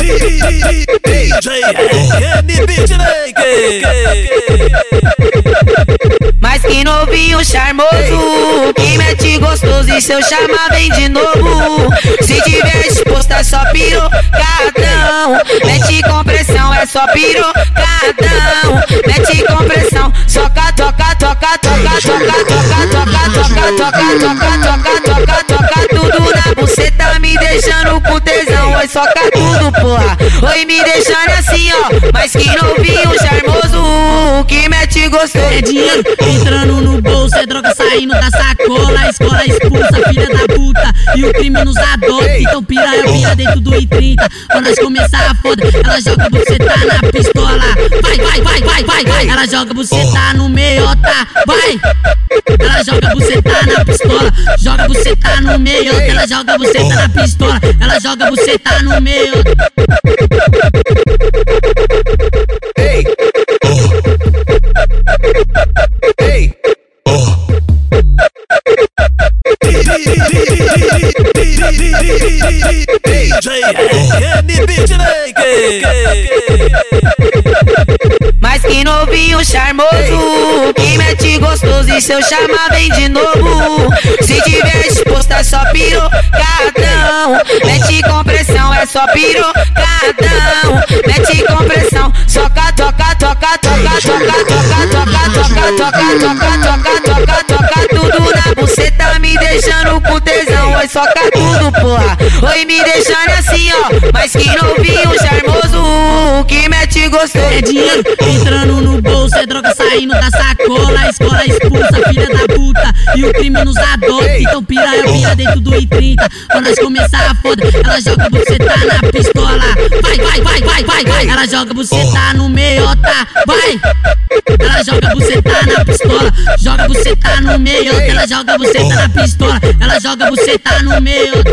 DJ Mas que novinho charmoso, que mete gostoso e se eu chamar vem de novo. Se tiver disposto é só pirocadão, mete compressão é só pirocadão, mete compressão, soca, toca, toca, toca, toca, toca, toca, toca, toca, toca, toca, oi soca tudo porra, oi me deixando assim ó, mas que novinho charmoso, que mete gostoso. É dinheiro entrando no bolso, é droga saindo da sacola. A escola expulsa, filha da puta. E o crime nos adota. Então pira, eu pira dentro do I-30. Quando nós começar a foda, ela joga você tá na pistola. Vai, vai, vai, vai, vai, vai. Ela joga você tá no meiota. Vai. Você tá no meio, ela joga buceta na pistola, ela joga você tá no meio. Oh. Oh. Mas que novinho charmoso, quem mete gostoso e seu chamar vem de novo. Pirocadão, mete compressão é só pirocadão, mete compressão, soca, toca, toca, toca, toca, toca, toca, toca, toca, toca, toca, toca, toca tudo na buceta me deixando com tesão, oi soca tudo porra, oi me deixando assim ó, mas que novinho charmoso, que mete gostoso. É dinheiro entrando no bolso, é droga saindo da sacola. A escola E o crime nos adota. Então pira, eu pira dentro do I-30. Quando nós começar a foda, ela joga você tá na pistola. Vai, vai, vai, vai, vai, vai. Ela joga você tá no meiota. Vai. Ela joga você tá na pistola. Joga você tá no meiota. Ela joga você tá na pistola. Ela joga você tá no meiota.